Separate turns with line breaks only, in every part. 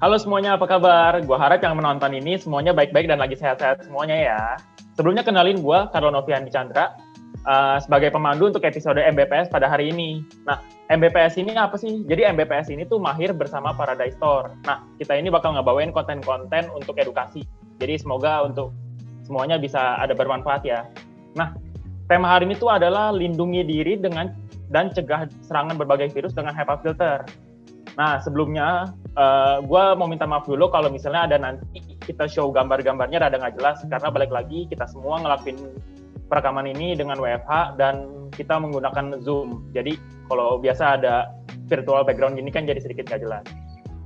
Halo semuanya, apa kabar? Gua harap yang menonton ini semuanya baik-baik dan lagi sehat-sehat semuanya ya. Sebelumnya kenalin gua Carlo Novian Chandra uh, sebagai pemandu untuk episode MBPS pada hari ini. Nah, MBPS ini apa sih? Jadi MBPS ini tuh mahir bersama Paradise Store. Nah, kita ini bakal ngebawain konten-konten untuk edukasi. Jadi semoga untuk semuanya bisa ada bermanfaat ya. Nah, tema hari ini tuh adalah lindungi diri dengan dan cegah serangan berbagai virus dengan HEPA filter. Nah, sebelumnya uh, eh, gue mau minta maaf dulu kalau misalnya ada nanti kita show gambar-gambarnya rada nggak jelas karena balik lagi kita semua ngelakuin perekaman ini dengan WFH dan kita menggunakan Zoom. Jadi kalau biasa ada virtual background gini kan jadi sedikit nggak jelas.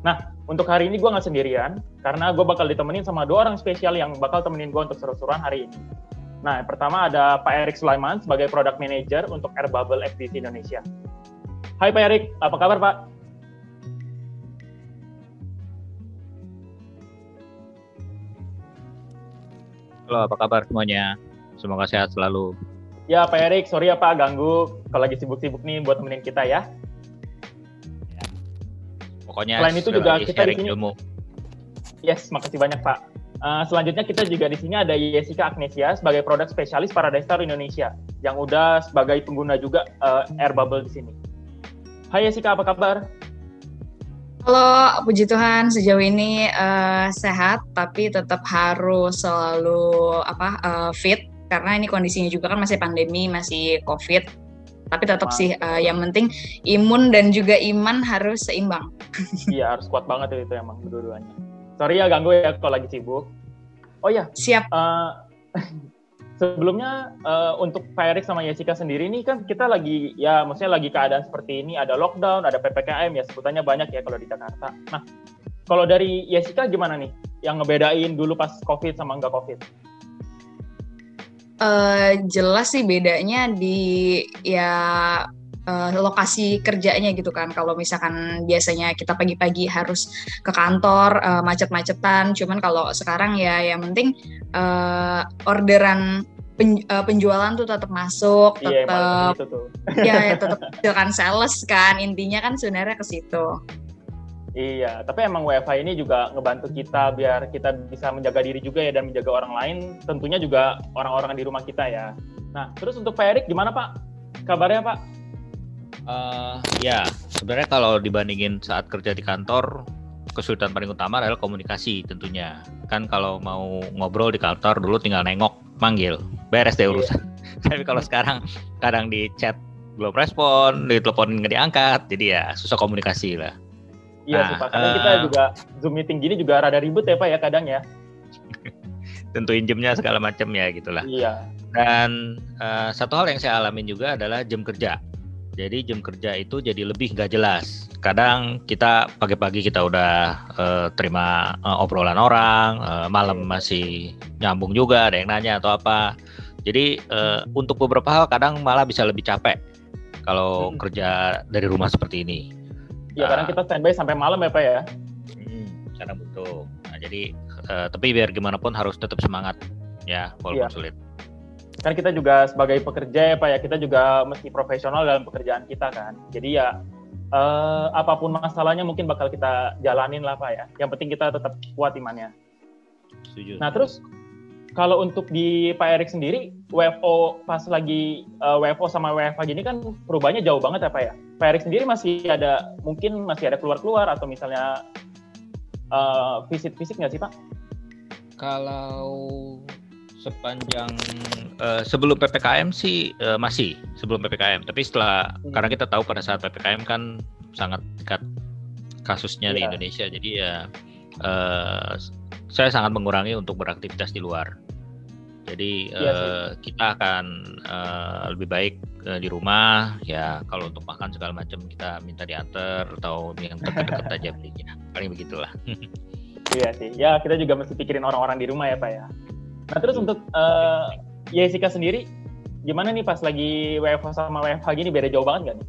Nah, untuk hari ini gue nggak sendirian karena gue bakal ditemenin sama dua orang spesial yang bakal temenin gue untuk seru-seruan hari ini. Nah, yang pertama ada Pak Erik Sulaiman sebagai Product Manager untuk Air Bubble Indonesia. Hai Pak Erik, apa kabar Pak?
Halo, apa kabar semuanya? Semoga sehat selalu.
Ya, Pak Erik, sorry ya Pak ganggu kalau lagi sibuk-sibuk nih buat temenin kita ya.
ya. Pokoknya
selain itu juga kita di sini. Ilmu. Yes, makasih banyak Pak. Uh, selanjutnya kita juga di sini ada Jessica Agnesia sebagai produk spesialis Paradise Star Indonesia yang udah sebagai pengguna juga uh, Air Bubble di sini. Hai Jessica, apa kabar?
Halo, puji Tuhan sejauh ini uh, sehat, tapi tetap harus selalu apa uh, fit karena ini kondisinya juga kan masih pandemi, masih COVID. Tapi tetap sih uh, yang penting imun dan juga iman harus seimbang.
iya, harus kuat banget itu emang dua-duanya. Sorry ya ganggu ya kalau lagi sibuk. Oh ya,
siap.
Uh, sebelumnya uh, untuk Pak sama Jessica sendiri ini kan kita lagi ya maksudnya lagi keadaan seperti ini ada lockdown ada ppkm ya sebutannya banyak ya kalau di Jakarta. Nah kalau dari Jessica gimana nih yang ngebedain dulu pas covid sama enggak covid?
Uh, jelas sih bedanya di ya uh, lokasi kerjanya gitu kan. Kalau misalkan biasanya kita pagi-pagi harus ke kantor uh, macet-macetan, cuman kalau sekarang ya yang penting uh, orderan pen, uh, penjualan tuh tetap masuk, iya, tetap ya, ya tetap kan sales kan. Intinya kan sebenarnya ke situ.
Iya, tapi emang WiFi ini juga ngebantu kita biar kita bisa menjaga diri juga ya dan menjaga orang lain, tentunya juga orang-orang di rumah kita ya. Nah, terus untuk Pak Erik gimana Pak? Kabarnya Pak?
Uh, ya, sebenarnya kalau dibandingin saat kerja di kantor, kesulitan paling utama adalah komunikasi tentunya. Kan kalau mau ngobrol di kantor dulu tinggal nengok, manggil, beres deh iya. urusan. Yeah. Tapi kalau sekarang kadang di chat belum respon, di telepon nggak diangkat, jadi ya susah komunikasi lah.
Iya nah, sih Pak, kadang uh, kita juga Zoom meeting gini juga rada ribut ya Pak ya kadang ya.
Tentuin jamnya segala macam ya gitulah.
Iya.
Dan uh, satu hal yang saya alamin juga adalah jam kerja. Jadi jam kerja itu jadi lebih nggak jelas. Kadang kita pagi-pagi kita udah uh, terima uh, obrolan orang, uh, malam masih nyambung juga ada yang nanya atau apa. Jadi uh, untuk beberapa hal kadang malah bisa lebih capek kalau hmm. kerja dari rumah seperti ini.
Ya, kadang kita standby sampai malam ya, Pak ya.
Hmm, kadang butuh. Nah, jadi uh, tapi biar gimana pun harus tetap semangat ya, walaupun ya. sulit.
Kan kita juga sebagai pekerja ya, Pak ya, kita juga mesti profesional dalam pekerjaan kita kan. Jadi ya uh, apa pun masalahnya mungkin bakal kita jalanin lah, Pak ya. Yang penting kita tetap kuat imannya.
Setuju.
Nah, terus kalau untuk di Pak Erik sendiri, WFO pas lagi uh, eh, WFO sama WFH gini kan perubahannya jauh banget ya Pak ya. Pak Erik sendiri masih ada, mungkin masih ada keluar-keluar atau misalnya uh, visit-visit nggak sih Pak?
Kalau sepanjang uh, sebelum ppkm sih uh, masih sebelum ppkm tapi setelah hmm. karena kita tahu pada saat ppkm kan sangat dekat kasusnya yeah. di iya. Indonesia jadi ya uh, saya sangat mengurangi untuk beraktivitas di luar. Jadi ya, uh, kita akan uh, lebih baik uh, di rumah ya kalau untuk makan segala macam kita minta diantar atau yang dekat-dekat aja belinya. Paling begitulah.
iya sih. Ya kita juga mesti pikirin orang-orang di rumah ya Pak ya. Nah terus untuk uh, Jessica sendiri gimana nih pas lagi WFH sama WFH gini beda jauh banget gak nih?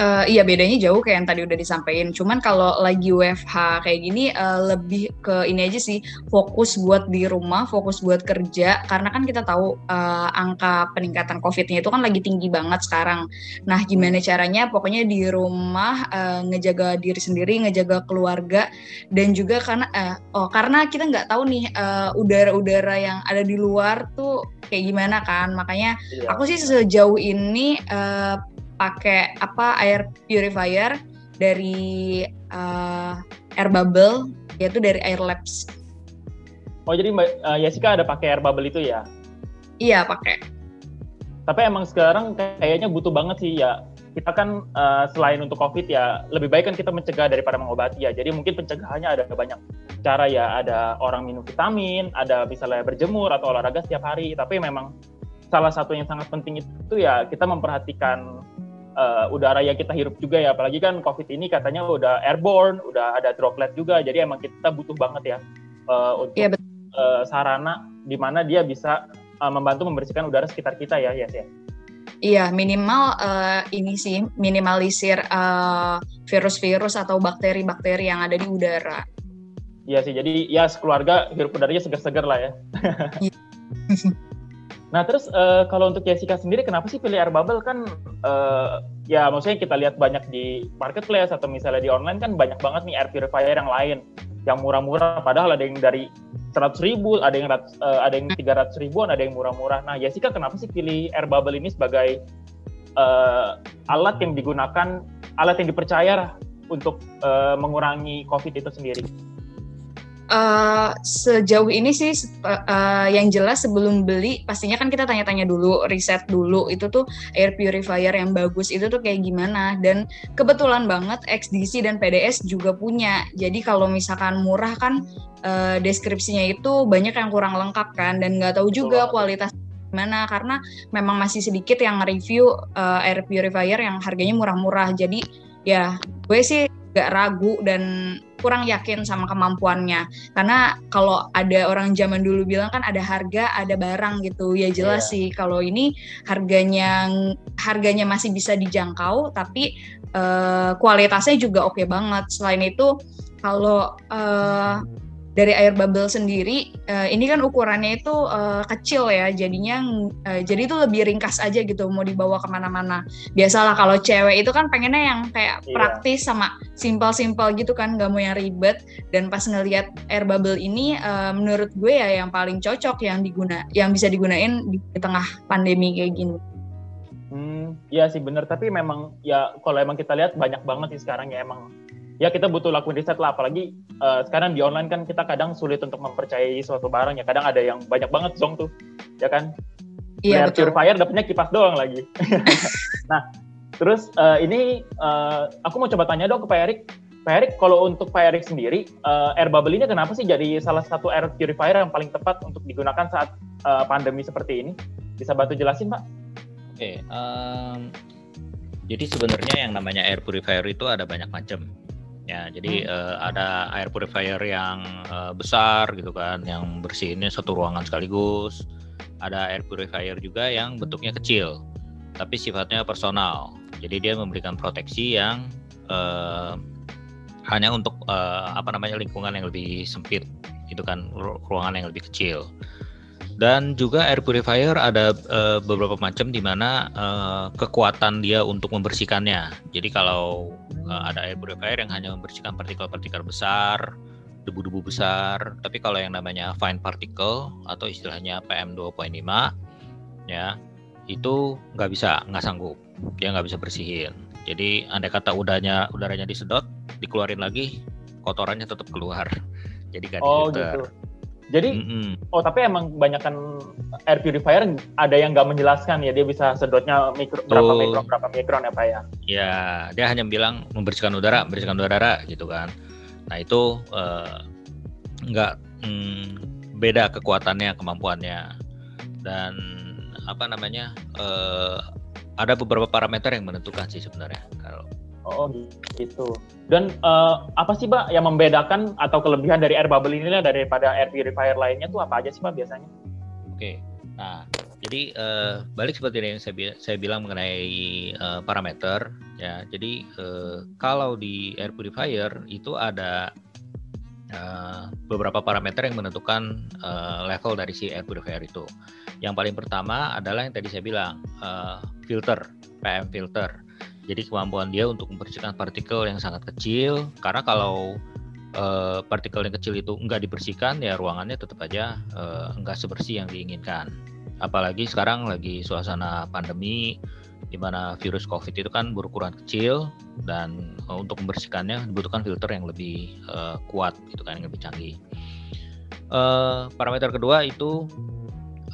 Uh, iya bedanya jauh kayak yang tadi udah disampaikan. Cuman kalau lagi WFH kayak gini uh, lebih ke ini aja sih fokus buat di rumah, fokus buat kerja. Karena kan kita tahu uh, angka peningkatan COVID-nya itu kan lagi tinggi banget sekarang. Nah gimana caranya? Pokoknya di rumah uh, ngejaga diri sendiri, ngejaga keluarga, dan juga karena uh, oh karena kita nggak tahu nih udara-udara uh, yang ada di luar tuh kayak gimana kan. Makanya iya. aku sih sejauh ini uh, pakai apa air purifier dari uh, air bubble yaitu dari air labs.
Oh jadi Mbak uh, Jessica ada pakai air bubble itu ya?
Iya pakai.
Tapi emang sekarang kayaknya butuh banget sih ya. Kita kan uh, selain untuk COVID ya lebih baik kan kita mencegah daripada mengobati ya. Jadi mungkin pencegahannya ada banyak cara ya. Ada orang minum vitamin, ada misalnya berjemur atau olahraga setiap hari. Tapi memang salah satu yang sangat penting itu ya kita memperhatikan uh, udara yang kita hirup juga ya. Apalagi kan covid ini katanya udah airborne udah ada droplet juga. Jadi emang kita butuh banget ya uh, untuk ya, uh, sarana di mana dia bisa uh, membantu membersihkan udara sekitar kita ya yes ya.
Iya, minimal uh, ini sih minimalisir virus-virus uh, atau bakteri-bakteri yang ada di udara.
Iya sih, jadi ya sekeluarga hirup udaranya segar-segar lah ya. Nah terus uh, kalau untuk Jessica sendiri kenapa sih pilih air bubble kan uh, ya maksudnya kita lihat banyak di marketplace atau misalnya di online kan banyak banget nih air purifier yang lain yang murah-murah padahal ada yang dari seratus ribu ada yang uh, ada yang tiga ratus ribuan ada yang murah-murah. Nah Jessica kenapa sih pilih air bubble ini sebagai uh, alat yang digunakan alat yang dipercaya untuk uh, mengurangi COVID itu sendiri?
Uh, sejauh ini sih uh, yang jelas sebelum beli pastinya kan kita tanya-tanya dulu riset dulu itu tuh air purifier yang bagus itu tuh kayak gimana? Dan kebetulan banget XDC dan PDS juga punya. Jadi kalau misalkan murah kan uh, deskripsinya itu banyak yang kurang lengkap kan? Dan nggak tahu juga kualitas gimana karena memang masih sedikit yang review uh, air purifier yang harganya murah-murah. Jadi ya gue sih gak ragu dan kurang yakin sama kemampuannya. Karena kalau ada orang zaman dulu bilang kan ada harga ada barang gitu. Ya jelas yeah. sih kalau ini harganya harganya masih bisa dijangkau tapi uh, kualitasnya juga oke okay banget. Selain itu kalau uh, dari air bubble sendiri uh, ini kan ukurannya itu uh, kecil ya jadinya uh, jadi itu lebih ringkas aja gitu mau dibawa ke mana-mana biasalah kalau cewek itu kan pengennya yang kayak iya. praktis sama simpel-simpel gitu kan nggak mau yang ribet dan pas ngelihat air bubble ini uh, menurut gue ya yang paling cocok yang diguna yang bisa digunain di, di tengah pandemi kayak gini.
Hmm, iya sih bener tapi memang ya kalau emang kita lihat banyak banget sih sekarang ya emang ya kita butuh lakuin riset lah. Apalagi uh, sekarang di online kan kita kadang sulit untuk mempercayai suatu barang ya. Kadang ada yang banyak banget zong tuh ya kan? Iya betul. purifier dapetnya kipas doang lagi. Nah terus uh, ini uh, aku mau coba tanya dong ke Pak Erik. Pak Erik kalau untuk Pak Erik sendiri uh, air bubble ini kenapa sih jadi salah satu air purifier yang paling tepat untuk digunakan saat uh, pandemi seperti ini? Bisa bantu jelasin Pak?
Oke okay, um, jadi sebenarnya yang namanya air purifier itu ada banyak macam Ya, jadi hmm. uh, ada air purifier yang uh, besar gitu kan, yang bersihinnya satu ruangan sekaligus. Ada air purifier juga yang bentuknya kecil, tapi sifatnya personal. Jadi dia memberikan proteksi yang uh, hanya untuk uh, apa namanya lingkungan yang lebih sempit, itu kan ruangan yang lebih kecil dan juga air purifier ada uh, beberapa macam di mana uh, kekuatan dia untuk membersihkannya. Jadi kalau uh, ada air purifier yang hanya membersihkan partikel-partikel besar, debu-debu besar, tapi kalau yang namanya fine particle atau istilahnya PM 2.5 ya itu nggak bisa, nggak sanggup, dia nggak bisa bersihin. Jadi andai kata udaranya udaranya disedot, dikeluarin lagi, kotorannya tetap keluar. Jadi gak
oh, gitu. Jadi, mm-hmm. oh tapi emang kebanyakan air purifier ada yang nggak menjelaskan ya dia bisa sedotnya mikro, berapa mikron berapa mikron ya pak ya?
Ya dia hanya bilang membersihkan udara, membersihkan udara gitu kan. Nah itu uh, nggak mm, beda kekuatannya, kemampuannya dan apa namanya uh, ada beberapa parameter yang menentukan sih sebenarnya kalau
Oh gitu. Dan uh, apa sih Mbak yang membedakan atau kelebihan dari air bubble ini daripada air purifier lainnya tuh apa aja sih Mbak biasanya?
Oke, nah jadi uh, balik seperti yang saya, saya bilang mengenai uh, parameter ya. Jadi uh, kalau di air purifier itu ada uh, beberapa parameter yang menentukan uh, level dari si air purifier itu. Yang paling pertama adalah yang tadi saya bilang uh, filter, PM filter. Jadi kemampuan dia untuk membersihkan partikel yang sangat kecil. Karena kalau uh, partikel yang kecil itu enggak dibersihkan, ya ruangannya tetap aja uh, enggak sebersih yang diinginkan apalagi sekarang lagi suasana pandemi di mana virus COVID itu kan berukuran kecil dan uh, untuk membersihkannya dibutuhkan filter yang lebih uh, kuat itu kan yang lebih canggih. Uh, parameter kedua itu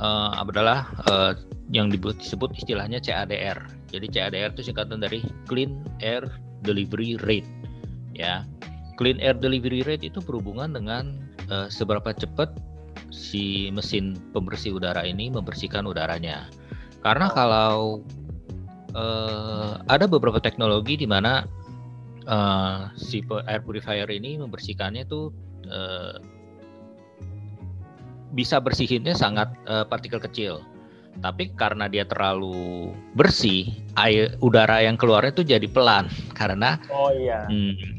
uh, adalah uh, yang disebut istilahnya CADR. Jadi CADR itu singkatan dari Clean Air Delivery Rate. Ya, Clean Air Delivery Rate itu berhubungan dengan uh, seberapa cepat si mesin pembersih udara ini membersihkan udaranya. Karena kalau uh, ada beberapa teknologi di mana uh, si air purifier ini membersihkannya itu uh, bisa bersihinnya sangat uh, partikel kecil. Tapi karena dia terlalu bersih, air udara yang keluarnya itu jadi pelan. Karena
Oh iya. Hmm,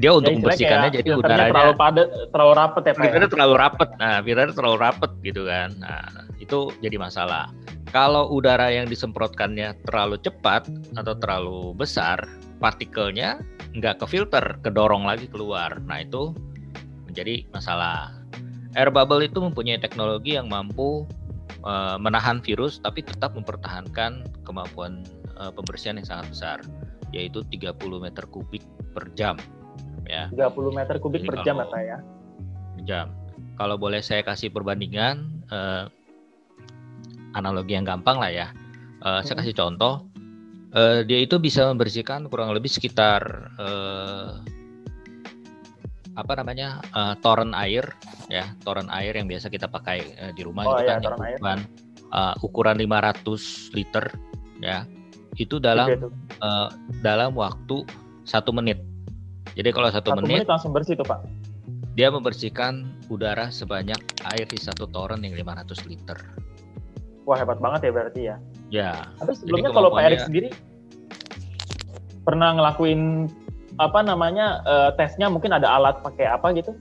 dia untuk membersihkannya jadi udaranya
terlalu padat terlalu rapet ya
Pak filternya ya? terlalu rapet. Nah filternya terlalu rapet gitu kan. Nah itu jadi masalah. Kalau udara yang disemprotkannya terlalu cepat atau terlalu besar partikelnya nggak ke filter kedorong lagi keluar. Nah itu menjadi masalah. Air bubble itu mempunyai teknologi yang mampu uh, menahan virus tapi tetap mempertahankan kemampuan uh, pembersihan yang sangat besar yaitu 30 meter kubik per jam ya.
30 meter kubik Jadi per jam ya ya.
Jam. Kalau boleh saya kasih perbandingan eh, analogi yang gampang lah ya. Eh, hmm. Saya kasih contoh. Eh, dia itu bisa membersihkan kurang lebih sekitar eh, apa namanya uh, toren air ya toren air yang biasa kita pakai uh, di rumah oh, gitu iya, kan yang ukuran uh, ukuran 500 liter ya itu dalam uh, dalam waktu satu menit jadi kalau satu, satu menit, menit
langsung bersih tuh Pak.
Dia membersihkan udara sebanyak air di satu toren yang 500 liter.
Wah hebat banget ya berarti ya.
Ya.
Tapi sebelumnya kalau Pak Erik sendiri pernah ngelakuin apa namanya uh, tesnya mungkin ada alat pakai apa gitu?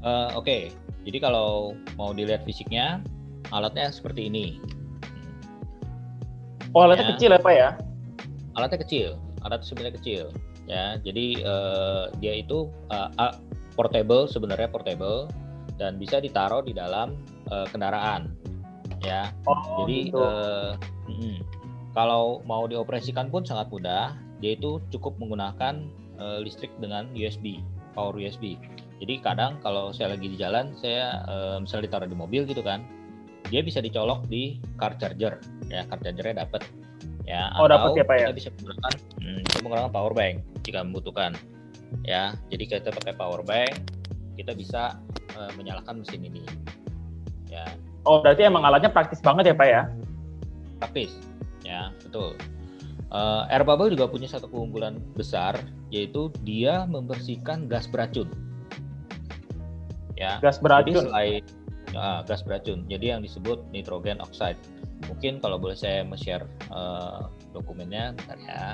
Uh, Oke, okay. jadi kalau mau dilihat fisiknya alatnya seperti ini.
Oh alatnya ya. kecil ya Pak ya?
Alatnya kecil, alatnya sebenarnya kecil ya jadi uh, dia itu uh, portable sebenarnya portable dan bisa ditaruh di dalam uh, kendaraan ya oh, jadi gitu. uh, mm, kalau mau dioperasikan pun sangat mudah dia itu cukup menggunakan uh, listrik dengan USB power USB jadi kadang kalau saya lagi di jalan saya uh, misalnya ditaruh di mobil gitu kan dia bisa dicolok di car charger ya car chargernya dapat ya
oh, atau dapat ya, Pak, ya?
kita bisa menggunakan hmm, menggunakan power bank jika membutuhkan ya. Jadi kita pakai power bank kita bisa uh, menyalakan mesin ini ya.
Oh berarti emang alatnya praktis banget ya Pak ya?
Praktis ya betul uh, air bubble juga punya satu keunggulan besar yaitu dia membersihkan gas beracun. Ya
gas beracun.
jadi selain uh, gas beracun. Jadi yang disebut nitrogen oxide. Mungkin kalau boleh saya share uh, dokumennya bentar ya.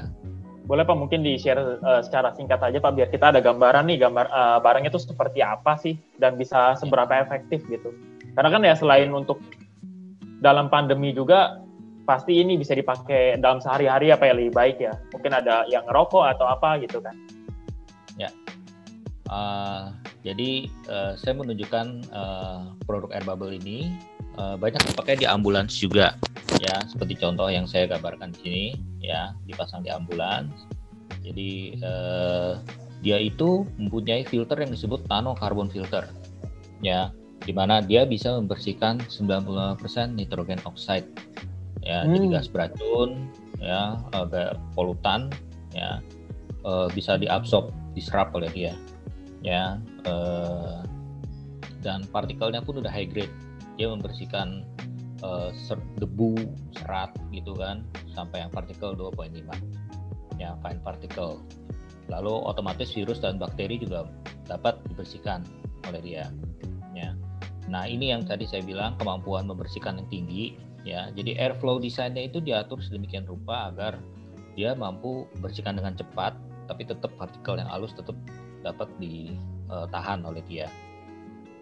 Boleh Pak mungkin di share uh, secara singkat aja Pak biar kita ada gambaran nih gambar uh, barangnya itu seperti apa sih dan bisa seberapa efektif gitu. Karena kan ya selain untuk dalam pandemi juga pasti ini bisa dipakai dalam sehari-hari apa yang lebih baik ya. Mungkin ada yang ngerokok atau apa gitu kan.
Ya. Uh, jadi uh, saya menunjukkan uh, produk air bubble ini. Uh, banyak dipakai di ambulans juga ya. Seperti contoh yang saya gambarkan di sini ya. Dipasang di ambulans. Jadi uh, dia itu mempunyai filter yang disebut nano carbon filter ya. Di mana dia bisa membersihkan 95% nitrogen oxide ya hmm. jadi gas beracun ya agak polutan ya uh, bisa diabsorb diserap oleh dia ya uh, dan partikelnya pun udah high grade. Dia membersihkan uh, debu serat gitu kan sampai yang partikel 2.5 ya fine particle. Lalu otomatis virus dan bakteri juga dapat dibersihkan oleh dia ya. Nah ini yang tadi saya bilang kemampuan membersihkan yang tinggi ya. Jadi airflow desainnya itu diatur sedemikian rupa agar dia mampu bersihkan dengan cepat, tapi tetap partikel yang halus tetap dapat ditahan oleh dia.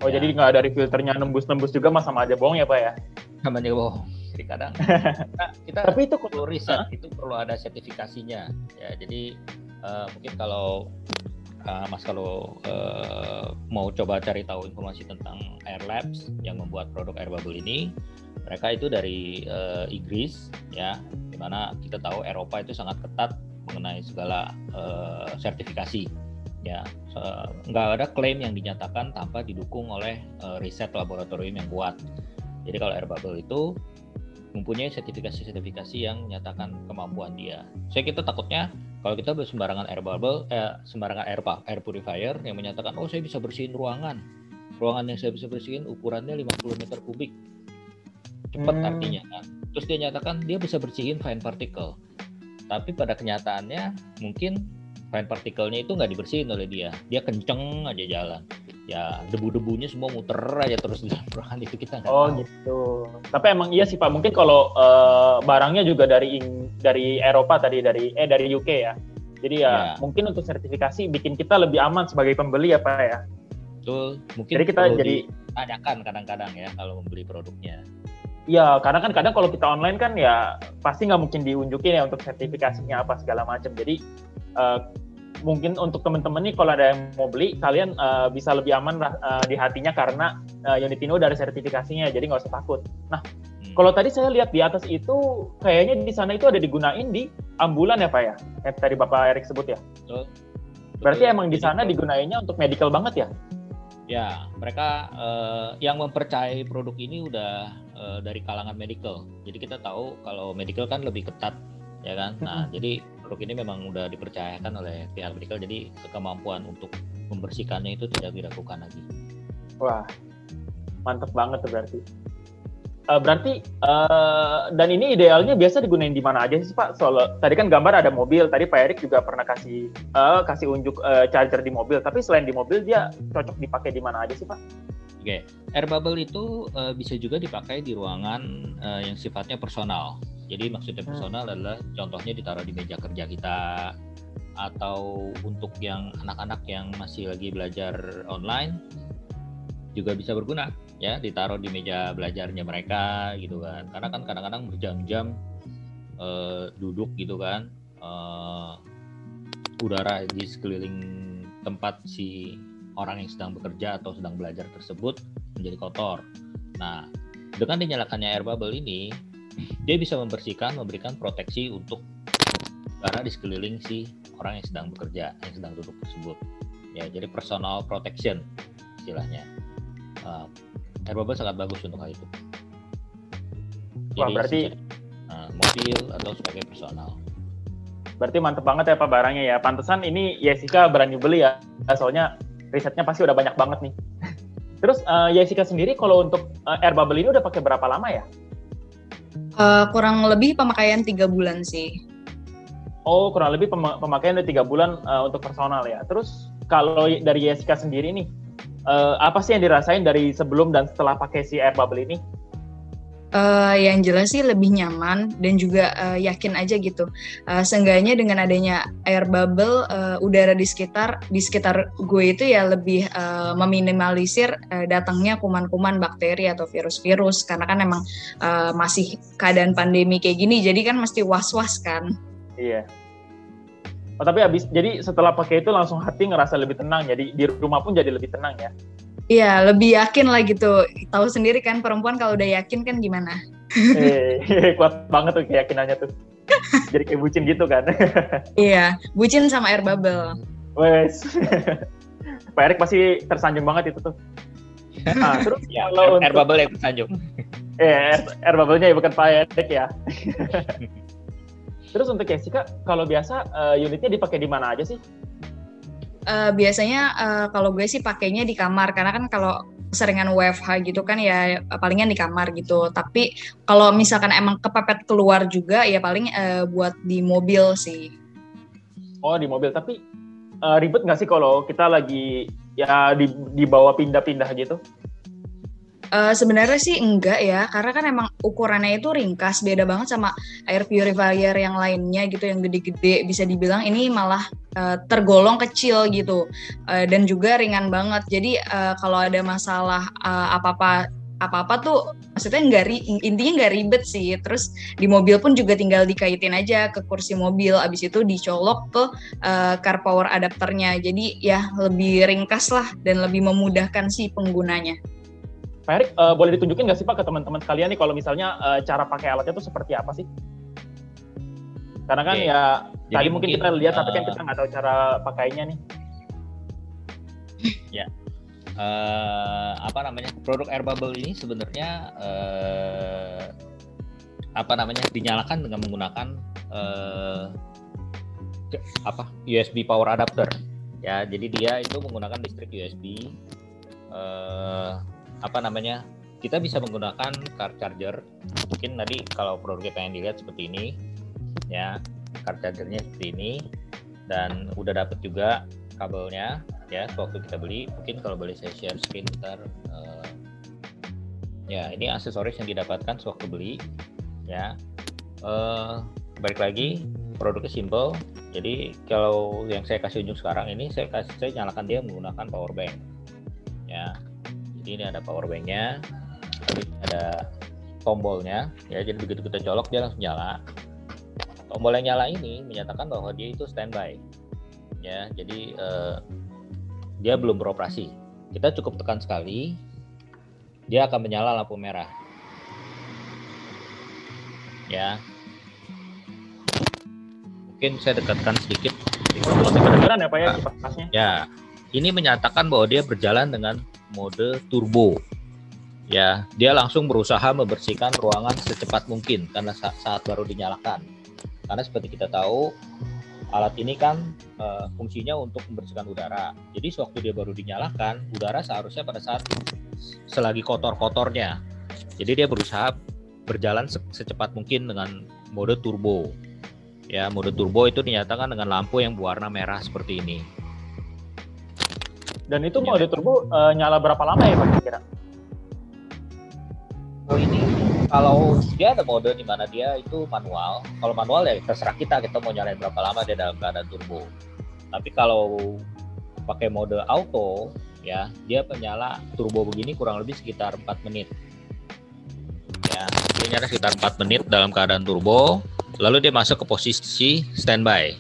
Oh ya. jadi nggak dari filternya nembus-nembus juga mas sama aja bohong ya pak ya?
Sama aja bohong. Jadi kadang kita, kita
tapi itu
perlu riset huh? itu perlu ada sertifikasinya ya. Jadi uh, mungkin kalau uh, Mas kalau uh, mau coba cari tahu informasi tentang Air Labs yang membuat produk air bubble ini, mereka itu dari uh, Inggris ya, di mana kita tahu Eropa itu sangat ketat mengenai segala uh, sertifikasi ya nggak ada klaim yang dinyatakan tanpa didukung oleh uh, riset laboratorium yang kuat. Jadi kalau air bubble itu mempunyai sertifikasi-sertifikasi yang menyatakan kemampuan dia. Saya kita takutnya kalau kita sembarangan air bubble, eh, sembarangan air air purifier yang menyatakan oh saya bisa bersihin ruangan, ruangan yang saya bisa bersihin ukurannya 50 meter kubik, cepat hmm. artinya. Kan. Terus dia nyatakan dia bisa bersihin fine particle, tapi pada kenyataannya mungkin fine partikelnya itu nggak dibersihin oleh dia, dia kenceng aja jalan. Ya debu-debunya semua muter aja terus di dalam ruangan itu kita nggak
oh tahu. gitu. Tapi emang iya sih pak. Mungkin kalau uh, barangnya juga dari dari Eropa tadi dari eh dari UK ya. Jadi ya, ya mungkin untuk sertifikasi bikin kita lebih aman sebagai pembeli ya pak ya.
Betul. Mungkin
jadi kita jadi
adakan kadang-kadang ya kalau membeli produknya
Ya, karena kan kadang kalau kita online kan ya pasti nggak mungkin diunjukin ya untuk sertifikasinya apa segala macam. Jadi uh, mungkin untuk teman-teman nih kalau ada yang mau beli kalian uh, bisa lebih aman uh, di hatinya karena uh, unit ini udah ada sertifikasinya jadi nggak usah takut. Nah hmm. kalau tadi saya lihat di atas itu kayaknya di sana itu ada digunain di ambulan ya pak ya yang tadi bapak Erik sebut ya. Betul. Berarti emang di sana digunainnya untuk medical banget ya?
Ya mereka uh, yang mempercayai produk ini udah uh, dari kalangan medical. Jadi kita tahu kalau medical kan lebih ketat ya kan. Nah jadi produk ini memang udah dipercayakan oleh pihak medical jadi kemampuan untuk membersihkannya itu tidak dilakukan lagi.
Wah, mantep banget tuh berarti. Uh, berarti uh, dan ini idealnya biasa digunain di mana aja sih Pak? Soal tadi kan gambar ada mobil, tadi Pak Erik juga pernah kasih uh, kasih unjuk uh, charger di mobil, tapi selain di mobil dia cocok dipakai di mana aja sih Pak?
Oke, okay. air bubble itu uh, bisa juga dipakai di ruangan uh, yang sifatnya personal. Jadi maksudnya hmm. personal hmm. adalah contohnya ditaruh di meja kerja kita atau untuk yang anak-anak yang masih lagi belajar online juga bisa berguna ya ditaruh di meja belajarnya mereka gitu kan karena kan kadang-kadang berjam-jam uh, duduk gitu kan uh, udara di sekeliling tempat si orang yang sedang bekerja atau sedang belajar tersebut menjadi kotor. Nah, dengan dinyalakannya air bubble ini, dia bisa membersihkan, memberikan proteksi untuk karena di sekeliling si orang yang sedang bekerja, yang sedang duduk tersebut. Ya, jadi personal protection istilahnya. Uh, air bubble sangat bagus untuk hal itu.
Jadi, Wah, berarti
uh, mobil atau sebagai personal.
Berarti mantep banget ya Pak barangnya ya. Pantesan ini Jessica berani beli ya. Soalnya risetnya pasti udah banyak banget nih. Terus uh, Jessica sendiri kalau untuk uh, air bubble ini udah pakai berapa lama ya?
Uh, kurang lebih pemakaian tiga bulan sih.
Oh, kurang lebih pem pemakaian dari tiga bulan uh, untuk personal ya. Terus kalau dari Jessica sendiri nih, uh, apa sih yang dirasain dari sebelum dan setelah pakai si air bubble ini?
Uh, yang jelas sih lebih nyaman dan juga uh, yakin aja gitu. Uh, seenggaknya dengan adanya air bubble uh, udara di sekitar di sekitar gue itu ya lebih uh, meminimalisir uh, datangnya kuman-kuman bakteri atau virus-virus karena kan emang uh, masih keadaan pandemi kayak gini jadi kan mesti was-was kan.
Iya. Oh, tapi habis jadi setelah pakai itu langsung hati ngerasa lebih tenang jadi di rumah pun jadi lebih tenang ya.
Iya, lebih yakin lah gitu. Tahu sendiri kan perempuan kalau udah yakin kan gimana?
Eh, kuat banget tuh keyakinannya tuh. Jadi kayak bucin gitu kan.
iya, bucin sama air bubble.
Wes. Pak Erik pasti tersanjung banget itu tuh.
Nah, terus ya, kalau air, air bubble yang tersanjung.
Eh, air, air bubble-nya ya bukan Pak Erik ya. terus untuk Jessica, kalau biasa uh, unitnya dipakai di mana aja sih?
Uh, biasanya uh, kalau gue sih pakainya di kamar karena kan kalau seringan WFH gitu kan ya palingan di kamar gitu. Tapi kalau misalkan emang kepepet keluar juga ya paling uh, buat di mobil sih.
Oh di mobil tapi uh, ribet nggak sih kalau kita lagi ya di dibawa pindah-pindah gitu?
Uh, sebenarnya sih enggak ya, karena kan emang ukurannya itu ringkas, beda banget sama air purifier yang lainnya gitu, yang gede-gede. Bisa dibilang ini malah uh, tergolong kecil gitu, uh, dan juga ringan banget. Jadi uh, kalau ada masalah uh, apa-apa apa-apa tuh maksudnya nggak intinya nggak ribet sih. Terus di mobil pun juga tinggal dikaitin aja ke kursi mobil. Abis itu dicolok ke uh, car power adapternya. Jadi ya lebih ringkas lah dan lebih memudahkan si penggunanya
Pak Erik uh, boleh ditunjukin nggak sih Pak ke teman-teman sekalian nih kalau misalnya uh, cara pakai alatnya tuh seperti apa sih? Karena kan okay. ya Jadi tadi mungkin kita lihat uh, tapi kan kita nggak tahu cara pakainya nih.
Ya. Uh, apa namanya produk air bubble ini sebenarnya uh, apa namanya dinyalakan dengan menggunakan uh, apa USB power adapter. Ya jadi dia itu menggunakan listrik USB uh, apa namanya kita bisa menggunakan car charger. Mungkin tadi kalau produknya pengen dilihat seperti ini ya car chargernya seperti ini. Dan udah dapet juga kabelnya ya waktu kita beli. Mungkin kalau boleh saya share screen bentar uh, ya ini aksesoris yang didapatkan sewaktu beli ya. Uh, balik lagi produknya simple. Jadi kalau yang saya kasih unjuk sekarang ini saya kasih saya nyalakan dia menggunakan power bank ya jadi ini ada power banknya tapi ada tombolnya. Ya jadi begitu kita colok dia langsung nyala. Tombol yang nyala ini menyatakan bahwa dia itu standby. Ya jadi uh, dia belum beroperasi. Kita cukup tekan sekali dia akan menyala lampu merah. Ya. Mungkin saya dekatkan sedikit.
Kedengaran ya pak ya
ya ini menyatakan bahwa dia berjalan dengan mode turbo ya dia langsung berusaha membersihkan ruangan secepat mungkin karena saat, baru dinyalakan karena seperti kita tahu alat ini kan uh, fungsinya untuk membersihkan udara. Jadi sewaktu dia baru dinyalakan, udara seharusnya pada saat selagi kotor-kotornya. Jadi dia berusaha berjalan se secepat mungkin dengan mode turbo. Ya, mode turbo itu dinyatakan dengan lampu yang berwarna merah seperti ini.
Dan itu mode turbo uh, nyala berapa lama ya Pak kira?
Oh ini kalau dia ada mode di mana dia itu manual. Kalau manual ya terserah kita kita mau nyalain berapa lama dia dalam keadaan turbo. Tapi kalau pakai mode auto ya dia penyala turbo begini kurang lebih sekitar 4 menit. Ya dia nyala sekitar 4 menit dalam keadaan turbo lalu dia masuk ke posisi standby.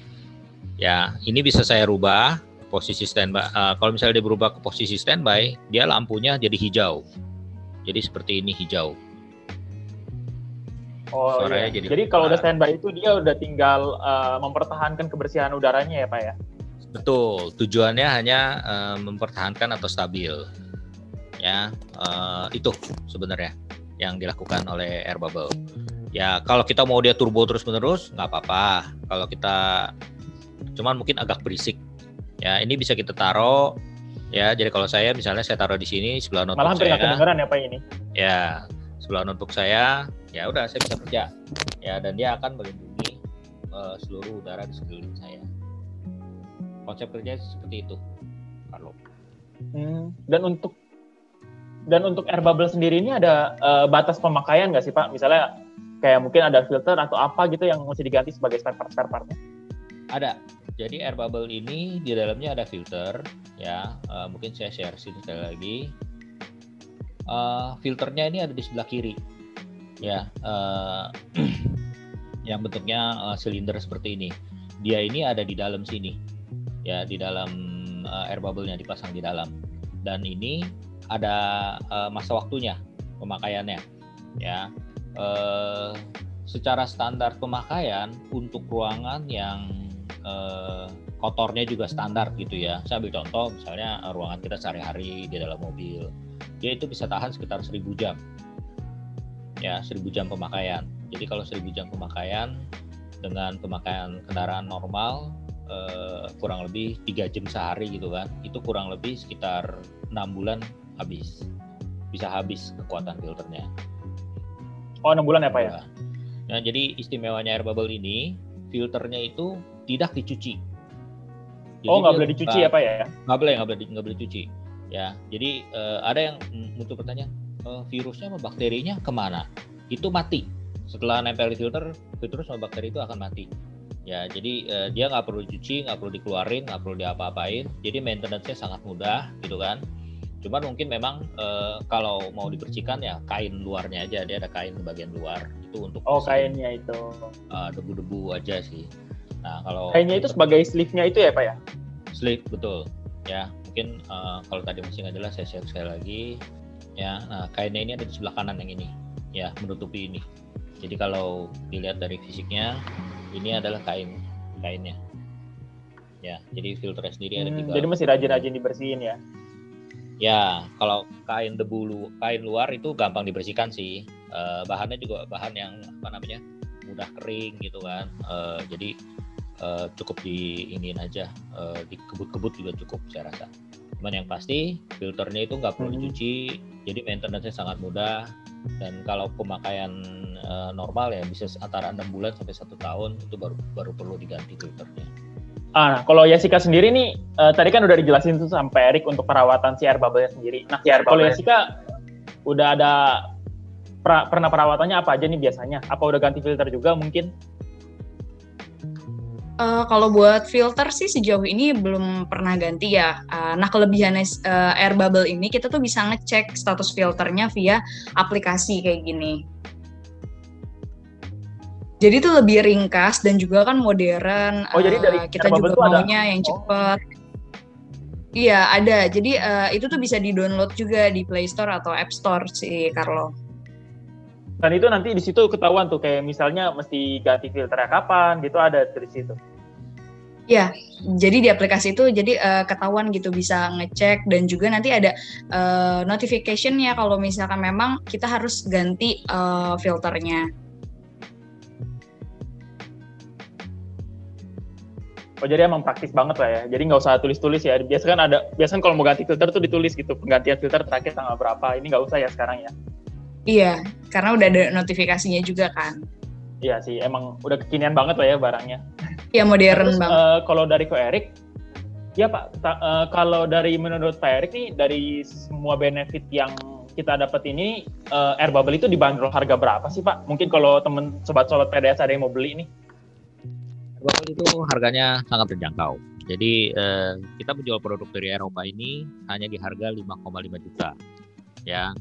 Ya ini bisa saya rubah posisi standby uh, kalau misalnya dia berubah ke posisi standby dia lampunya jadi hijau jadi seperti ini hijau
Oh iya. Jadi, jadi kalau udah standby itu dia udah tinggal uh, mempertahankan kebersihan udaranya ya Pak ya?
Betul. Tujuannya hanya uh, mempertahankan atau stabil. Ya, uh, itu sebenarnya yang dilakukan oleh air bubble. Ya, kalau kita mau dia turbo terus-menerus nggak apa-apa. Kalau kita cuman mungkin agak berisik. Ya, ini bisa kita taruh. Ya. Jadi kalau saya misalnya saya taruh di sini sebelah notebook
Malah
saya.
Kedengeran ya Pak ini.
Ya, sebelah notebook saya. Ya udah saya bisa kerja. Ya dan dia akan melindungi uh, seluruh udara di sekeliling saya. Konsep kerja seperti itu Carlo
hmm, dan untuk dan untuk air bubble sendiri ini ada uh, batas pemakaian nggak sih pak? Misalnya kayak mungkin ada filter atau apa gitu yang mesti diganti sebagai spare part spare partnya?
Ada jadi air bubble ini di dalamnya ada filter ya uh, mungkin saya share sini sekali lagi uh, filternya ini ada di sebelah kiri ya uh, yang bentuknya uh, silinder seperti ini. Dia ini ada di dalam sini, ya di dalam uh, air bubble-nya dipasang di dalam. Dan ini ada uh, masa waktunya pemakaiannya, ya. Uh, secara standar pemakaian untuk ruangan yang uh, kotornya juga standar gitu ya. Saya ambil contoh misalnya ruangan kita sehari-hari di dalam mobil, dia itu bisa tahan sekitar 1000 jam ya 1000 jam pemakaian. Jadi kalau 1000 jam pemakaian dengan pemakaian kendaraan normal eh, kurang lebih tiga jam sehari gitu kan, itu kurang lebih sekitar enam bulan habis, bisa habis kekuatan filternya.
Oh enam bulan ya pak ya?
Nah jadi istimewanya air bubble ini filternya itu tidak dicuci.
Jadi oh nggak boleh dicuci ya pak ya?
Nggak boleh nggak boleh nggak boleh dicuci. Ya jadi uh, ada yang muncul pertanyaan uh, virusnya sama bakterinya ke mana? Itu mati. Setelah nempel di filter virus sama bakteri itu akan mati. Ya jadi uh, dia nggak perlu cuci nggak perlu dikeluarin nggak perlu diapa-apain. Jadi maintenance-nya sangat mudah gitu kan. Cuman mungkin memang uh, kalau mau dibersihkan ya kain luarnya aja. Dia ada kain bagian luar. Itu untuk
oh kainnya itu.
Uh, debu-debu aja sih nah kalau
kainnya itu sebagai sleeve-nya itu ya pak ya?
Sleeve betul. Ya mungkin uh, kalau tadi masih nggak jelas saya share sekali lagi. Ya nah kainnya ini ada di sebelah kanan yang ini. Ya menutupi ini. Jadi kalau dilihat dari fisiknya ini adalah kain kainnya. Ya jadi filter sendiri ada
hmm, tiga jadi masih rajin-rajin dibersihin ya?
Ya, kalau kain debu lu, kain luar itu gampang dibersihkan sih. Uh, bahannya juga bahan yang apa namanya mudah kering gitu kan. Uh, jadi uh, cukup diinin aja, uh, dikebut-kebut juga cukup saya rasa. Cuman yang pasti filternya itu nggak perlu hmm. dicuci, jadi maintenance-nya sangat mudah. Dan kalau pemakaian uh, normal ya bisa antara enam bulan sampai satu tahun itu baru baru perlu diganti filternya.
Ah, nah, kalau Jessica sendiri nih, uh, tadi kan udah dijelasin tuh sampai Erik untuk perawatan si air bubble-nya sendiri. Nah, si air kalau Jessica udah ada pra, pernah perawatannya apa aja nih biasanya? Apa udah ganti filter juga mungkin?
Uh, kalau buat filter sih sejauh ini belum pernah ganti ya. Uh, nah kelebihan uh, air bubble ini kita tuh bisa ngecek status filternya via aplikasi kayak gini. Jadi itu lebih ringkas dan juga kan modern.
Oh, uh, jadi dari
kita juga maunya ada. yang cepat. Oh. Iya, ada. Jadi uh, itu tuh bisa di-download juga di Play Store atau App Store sih, Carlo.
Dan itu nanti di situ ketahuan tuh kayak misalnya mesti ganti filternya kapan gitu ada di situ.
Ya, jadi di aplikasi itu jadi uh, ketahuan gitu bisa ngecek dan juga nanti ada uh, notification ya kalau misalkan memang kita harus ganti uh, filternya.
Oh jadi emang praktis banget lah ya. Jadi nggak usah tulis-tulis ya. Biasa kan ada, biasanya kalau mau ganti filter tuh ditulis gitu. Penggantian filter terakhir tanggal berapa. Ini nggak usah ya sekarang ya.
Iya, karena udah ada notifikasinya juga kan.
Iya sih, emang udah kekinian banget lah ya barangnya.
Iya modern Terus, banget. Uh,
kalau dari Ko Erik, ya Pak, uh, kalau dari menurut Pak Erik nih, dari semua benefit yang kita dapat ini, uh, air bubble itu dibanderol harga berapa sih Pak? Mungkin kalau temen sobat sobat PDS ada yang mau beli nih.
Botol itu harganya sangat terjangkau. Jadi eh, kita menjual produk dari Eropa ini hanya di harga 5,5 juta. Ya,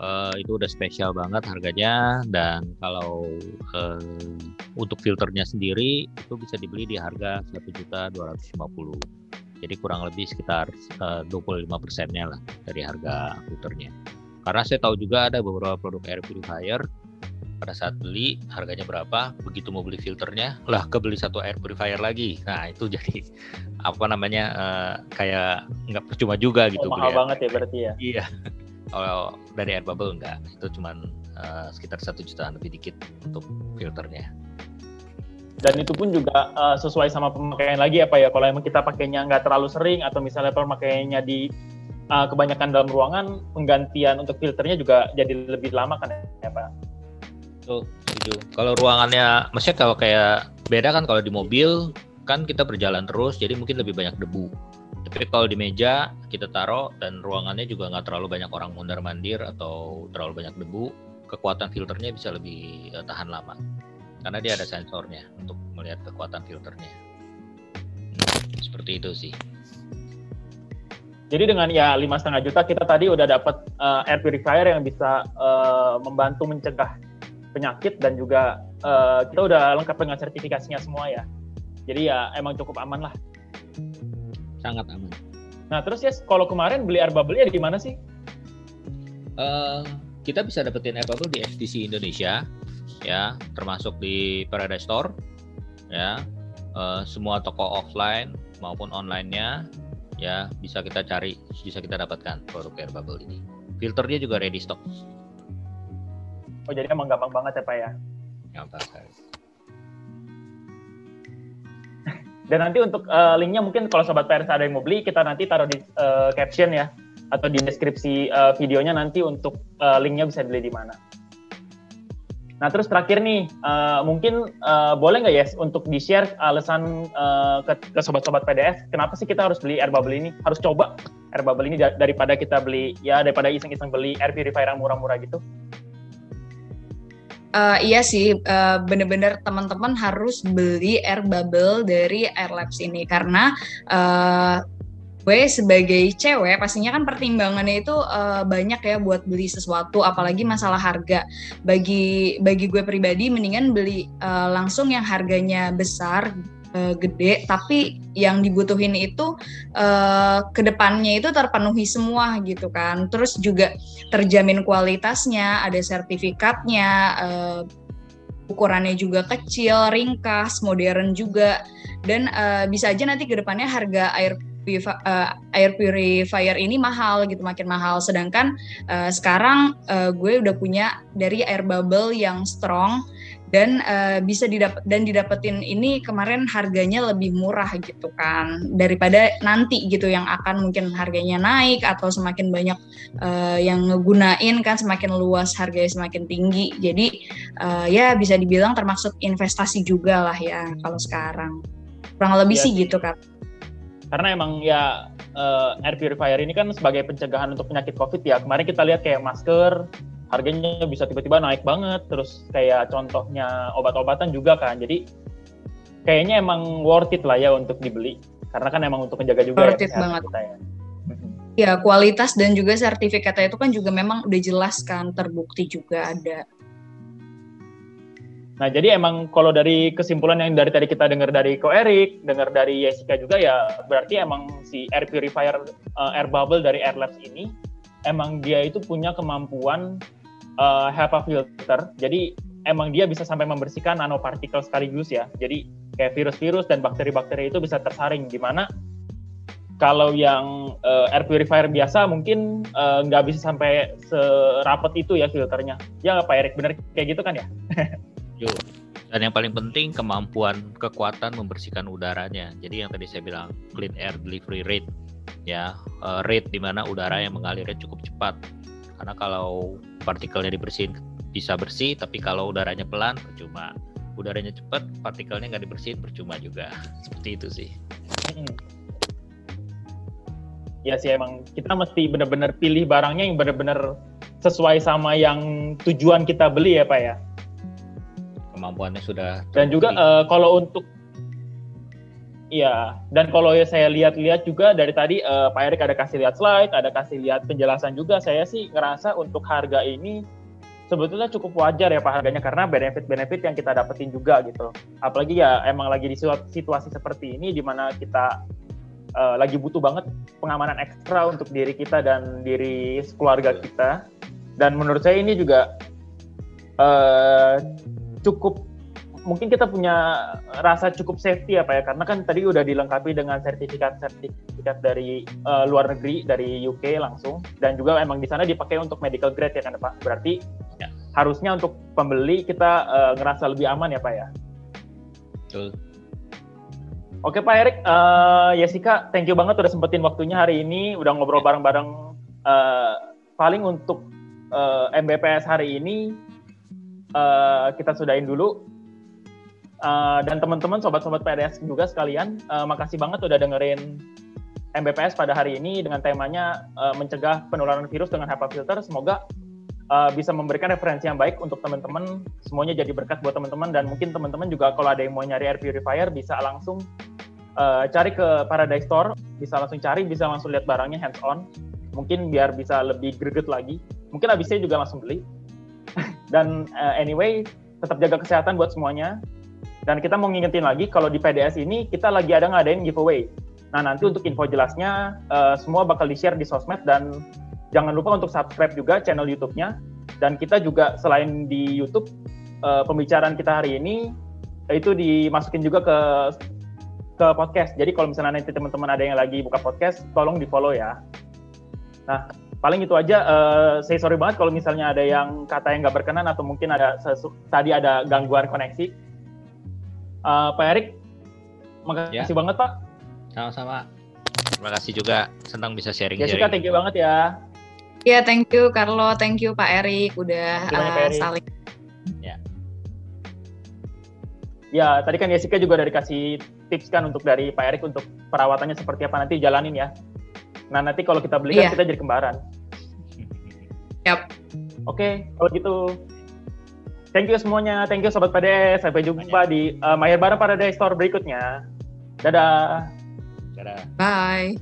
eh, itu udah spesial banget harganya dan kalau eh, untuk filternya sendiri itu bisa dibeli di harga 1 juta 250. Jadi kurang lebih sekitar eh, 25 persennya lah dari harga filternya. Karena saya tahu juga ada beberapa produk air purifier pada saat beli harganya berapa begitu mau beli filternya lah kebeli satu air purifier lagi nah itu jadi apa namanya uh, kayak nggak percuma juga gitu
oh, mahal banget ya berarti ya
iya kalau dari air bubble enggak itu cuma uh, sekitar satu jutaan lebih dikit untuk filternya
dan itu pun juga uh, sesuai sama pemakaian lagi apa ya kalau emang kita pakainya nggak terlalu sering atau misalnya pemakaiannya di uh, kebanyakan dalam ruangan penggantian untuk filternya juga jadi lebih lama kan ya pak
Tuh, setuju. Kalau ruangannya, maksudnya kalau kayak beda kan kalau di mobil kan kita berjalan terus, jadi mungkin lebih banyak debu. Kalau di meja kita taruh dan ruangannya juga nggak terlalu banyak orang mondar mandir atau terlalu banyak debu, kekuatan filternya bisa lebih uh, tahan lama. Karena dia ada sensornya untuk melihat kekuatan filternya. Hmm, seperti itu sih.
Jadi dengan ya lima setengah juta kita tadi udah dapat uh, air purifier yang bisa uh, membantu mencegah penyakit dan juga uh, kita udah lengkap dengan sertifikasinya semua ya. Jadi ya emang cukup aman lah.
Sangat aman.
Nah terus ya kalau kemarin beli air bubble-nya di mana sih?
Uh, kita bisa dapetin air bubble di FTC Indonesia, ya, termasuk di Paradise Store, ya, uh, semua toko offline maupun online-nya, ya, bisa kita cari, bisa kita dapatkan produk air bubble ini. Filternya juga ready stock.
Oh jadi emang gampang banget ya Pak ya?
Gampang sekali.
Dan nanti untuk uh, linknya mungkin kalau Sobat Pers ada yang mau beli, kita nanti taruh di uh, caption ya, atau di deskripsi uh, videonya nanti untuk uh, linknya bisa dibeli di mana. Nah terus terakhir nih, uh, mungkin uh, boleh nggak ya yes, untuk di-share alasan uh, ke, ke sobat-sobat PDS, kenapa sih kita harus beli air bubble ini? Harus coba air bubble ini daripada kita beli, ya daripada iseng-iseng beli air purifier yang murah-murah gitu?
Uh, iya sih, uh, bener-bener teman-teman harus beli air bubble dari Air Labs ini. Karena uh, gue sebagai cewek pastinya kan pertimbangannya itu uh, banyak ya buat beli sesuatu apalagi masalah harga. Bagi bagi gue pribadi mendingan beli uh, langsung yang harganya besar uh, gede tapi yang dibutuhin itu uh, ke depannya itu terpenuhi semua gitu kan. Terus juga terjamin kualitasnya ada sertifikatnya uh, ukurannya juga kecil ringkas modern juga. Dan uh, bisa aja nanti ke depannya harga air air purifier ini mahal gitu makin mahal. Sedangkan uh, sekarang uh, gue udah punya dari air bubble yang strong dan uh, bisa didapat dan didapetin ini kemarin harganya lebih murah gitu kan daripada nanti gitu yang akan mungkin harganya naik atau semakin banyak uh, yang ngegunain kan semakin luas harganya semakin tinggi. Jadi uh, ya bisa dibilang termasuk investasi juga lah ya kalau sekarang. Kurang lebih ya, sih gitu kan
karena emang ya uh, air purifier ini kan sebagai pencegahan untuk penyakit COVID ya. Kemarin kita lihat kayak masker harganya bisa tiba-tiba naik banget, terus kayak contohnya obat-obatan juga kan. Jadi kayaknya emang worth it lah ya untuk dibeli. Karena kan emang untuk menjaga juga
worth ya, it banget. kita ya. Ya, kualitas dan juga sertifikatnya itu kan juga memang udah jelas kan, terbukti juga ada.
Nah, jadi emang kalau dari kesimpulan yang dari tadi kita dengar dari Ko Erik, dengar dari Jessica juga ya, berarti emang si air purifier uh, air bubble dari Air Labs ini emang dia itu punya kemampuan uh, HEPA filter. Jadi emang dia bisa sampai membersihkan nanopartikel sekaligus ya. Jadi kayak virus-virus dan bakteri-bakteri itu bisa tersaring di mana kalau yang uh, air purifier biasa mungkin nggak uh, bisa sampai serapat itu ya filternya. Ya Pak Erik benar kayak gitu kan ya?
Dan yang paling penting kemampuan kekuatan membersihkan udaranya. Jadi yang tadi saya bilang clean air delivery rate ya rate di mana udara yang mengalirnya cukup cepat. Karena kalau partikelnya dibersihin bisa bersih, tapi kalau udaranya pelan percuma. Udaranya cepat, partikelnya nggak dibersihin percuma juga. Seperti itu sih. Hmm.
Ya sih emang kita mesti benar-benar pilih barangnya yang benar-benar sesuai sama yang tujuan kita beli ya Pak ya
kemampuannya sudah
dan juga uh, kalau untuk Iya, dan kalau ya saya lihat-lihat juga dari tadi uh, Pak Erik ada kasih lihat slide, ada kasih lihat penjelasan juga. Saya sih ngerasa untuk harga ini sebetulnya cukup wajar ya Pak harganya karena benefit-benefit yang kita dapetin juga gitu. Apalagi ya emang lagi di situasi seperti ini di mana kita uh, lagi butuh banget pengamanan ekstra untuk diri kita dan diri keluarga kita. Dan menurut saya ini juga uh, cukup mungkin kita punya rasa cukup safety apa ya karena kan tadi udah dilengkapi dengan sertifikat sertifikat dari uh, luar negeri dari UK langsung dan juga emang di sana dipakai untuk medical grade ya kan Pak berarti ya. harusnya untuk pembeli kita uh, ngerasa lebih aman ya Pak ya Betul. Oke Pak Erik, uh, Jessica, thank you banget udah sempetin waktunya hari ini, udah ngobrol bareng-bareng. Uh, paling untuk uh, MBPS hari ini uh, kita sudahin dulu. Uh, dan teman-teman, sobat-sobat PDS juga sekalian, uh, makasih banget udah dengerin MBPS pada hari ini dengan temanya uh, mencegah penularan virus dengan HEPA filter. Semoga uh, bisa memberikan referensi yang baik untuk teman-teman. Semuanya jadi berkat buat teman-teman dan mungkin teman-teman juga kalau ada yang mau nyari air purifier bisa langsung uh, cari ke Paradise Store, bisa langsung cari, bisa langsung lihat barangnya hands on. Mungkin biar bisa lebih greget lagi. Mungkin habisnya juga langsung beli. Dan uh, anyway, tetap jaga kesehatan buat semuanya. Dan kita mau ngingetin lagi kalau di PDS ini kita lagi ada ngadain giveaway. Nah nanti untuk info jelasnya uh, semua bakal di share di sosmed dan jangan lupa untuk subscribe juga channel YouTube-nya. Dan kita juga selain di YouTube uh, pembicaraan kita hari ini itu dimasukin juga ke ke podcast. Jadi kalau misalnya nanti teman-teman ada yang lagi buka podcast, tolong di follow ya. Nah paling itu aja. Uh, saya sorry banget kalau misalnya ada yang kata yang nggak berkenan atau mungkin ada tadi ada gangguan koneksi. Uh, Pak Erik, makasih ya. banget Pak.
Sama-sama. Terima kasih juga, senang bisa sharing.
Jessica, thank you banget ya.
Ya, thank you Carlo, thank you Pak Erik udah uh, saling.
Ya. Ya, tadi kan Jessica juga udah dikasih tips kan untuk dari Pak Erik untuk perawatannya seperti apa nanti jalanin ya. Nah, nanti kalau kita beli kan
Iya.
kita jadi kembaran.
Yap.
Oke, kalau gitu. Thank you semuanya. Thank you Sobat PDS. Sampai jumpa di uh, Mayer Bareng Paradise Store berikutnya. Dadah.
Dadah.
Bye.